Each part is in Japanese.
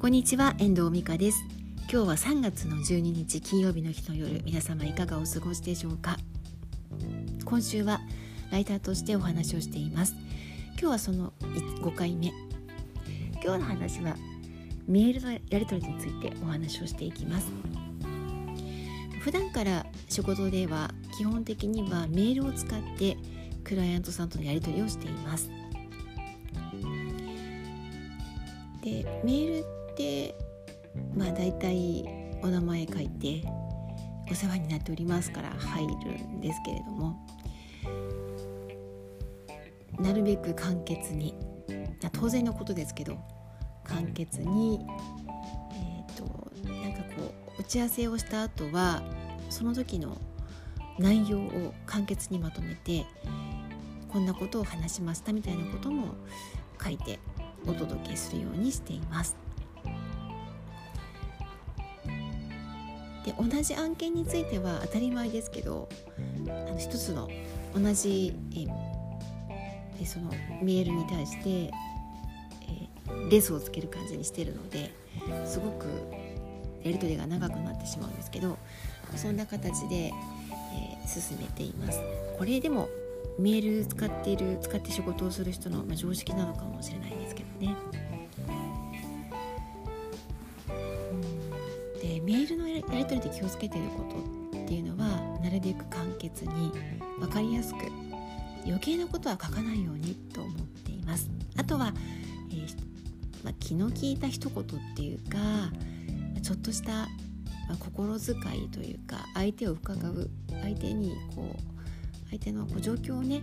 こんにちは遠藤美香です。今日は3月の12日金曜日の日の夜皆様いかがお過ごしでしょうか？今週はライターとしてお話をしています。今日はその5回目。今日の話はメールのやり取りについてお話をしていきます。普段から仕事では基本的にはメールを使ってクライアントさんとのやり取りをしています。でメールってまあ大体お名前書いてお世話になっておりますから入るんですけれどもなるべく簡潔に当然のことですけど簡潔にえっ、ー、となんかこう打ち合わせをした後はその時の内容を簡潔にまとめてこんなことを話しましたみたいなことも書いてお届けするようにしています。で同じ案件については当たり前ですけどあの一つの同じえでそのメールに対して、えレスをつける感じにしてるのですごくやり取りが長くなってしまうんですけどそんな形で、えー、進めています。これでもメール使っている使って仕事をする人の、まあ、常識なのかもしれないですけどね。メールのやり取りで気をつけていることっていうのはなるべく簡潔に分かりやすく余計なことは書かないようにと思っています。あとは、えー、ま、気の利いた一言っていうかちょっとした、ま、心遣いというか相手を伺う相手にこう相手のこう状況をね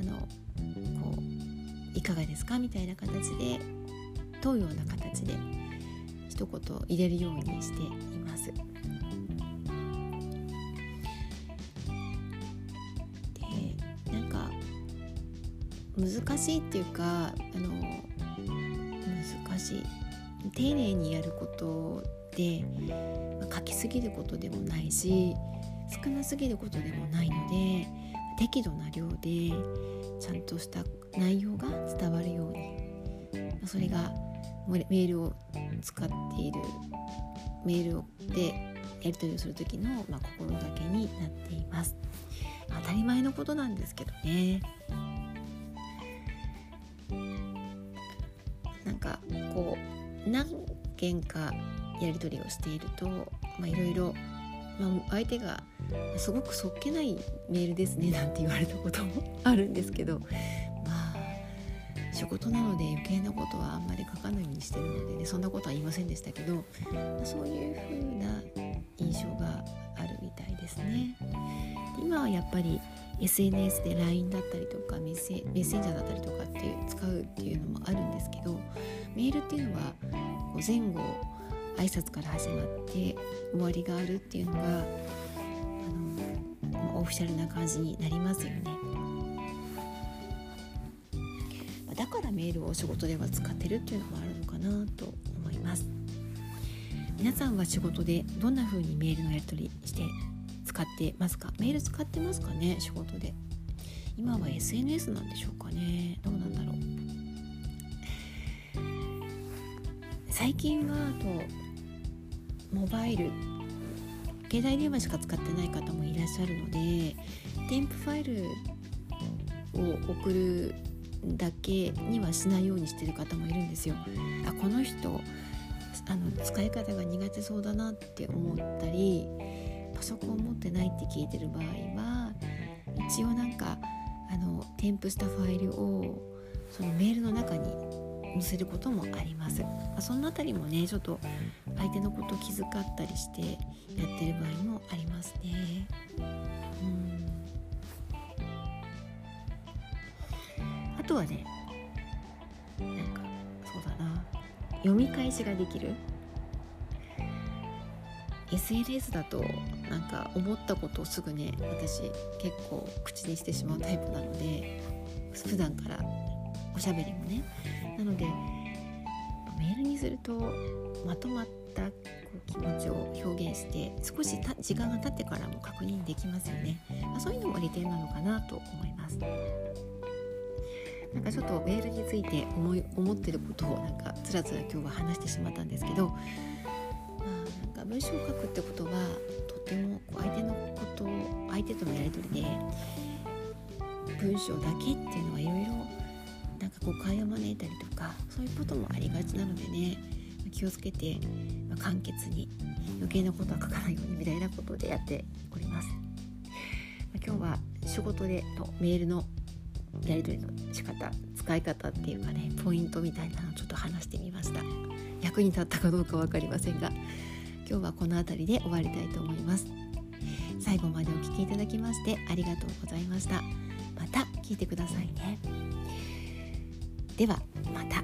あのこういかがですか？みたいな形で問うような形で一言入れるようにしてい難しいっていうかあの難しい。丁寧にやることで、ま、書きすぎることでもないし少なすぎることでもないので適度な量でちゃんとした内容が伝わるようにそれがメールを使っているメールでやり取りをする時の、まあ、心がけになっています。当たり前のことなんですけどね。なんかこう何件かやり取りをしているといろいろ相手がすごくそっけないメールですねなんて言われたことも あるんですけどまあ仕事なので余計なことはあんまり書かないようにしてるので、ね、そんなことは言いませんでしたけどそういう風な印象があるみたいですね。今はやっぱり SNS で LINE だったりとかメッセメッセンジャーだったりとかって使うっていうのもあるんですけどメールっていうのはこう前後挨拶から始まって終わりがあるっていうのがあのオフィシャルな感じになりますよね。だからメールを仕事では使ってるっていうのもあるのかなと思います。皆さんは仕事でどんな風にメールのやり取りして使ってますか？メール使ってますかね？仕事で。今は SNS なんでしょうかね？どうなんだろう？最近はあとモバイル。携帯電話しか使ってない方もいらっしゃるので添付ファイルを送るだけにはしないようにしてる方もいるんですよ。あこの人あの使い方が苦手そうだなって思ったりパソコン持ってないって聞いてる場合は一応なんかあの添付したファイルをそのメールの中に載せることもあります、まあ、その辺りもねちょっと相手のこと気遣ったりしてやってる場合もありますね。うん。あとはねなんかそうだな。読み返しができる。SNS だとなんか思ったことをすぐね私結構口にしてしまうタイプなので普段からおしゃべりもね。なのでメールにするとまとまったこう気持ちを表現して少し時間が経ってからも確認できますよね、まあ、そういうのも利点なのかなと思います。なんかちょっとメールについて思い思ってることをなんかつらつら今日は話してしまったんですけど、文章を書くってことはとても相手のことを相手とのやり取りで文章だけっていうのはいろいろなんか誤解を招いたりとかそういうこともありがちなのでね気をつけて、まあ、簡潔に余計なことは書かないようにみたいなことでやっております。まあ、今日は仕事でのメールのやり取りの仕方使い方っていうかねポイントみたいなのをちょっと話してみました役に立ったかどうか分かりませんが今日はこの辺りで終わりたいと思います。最後までお聴きいただきましてありがとうございました。また聞いてくださいね。ではまた。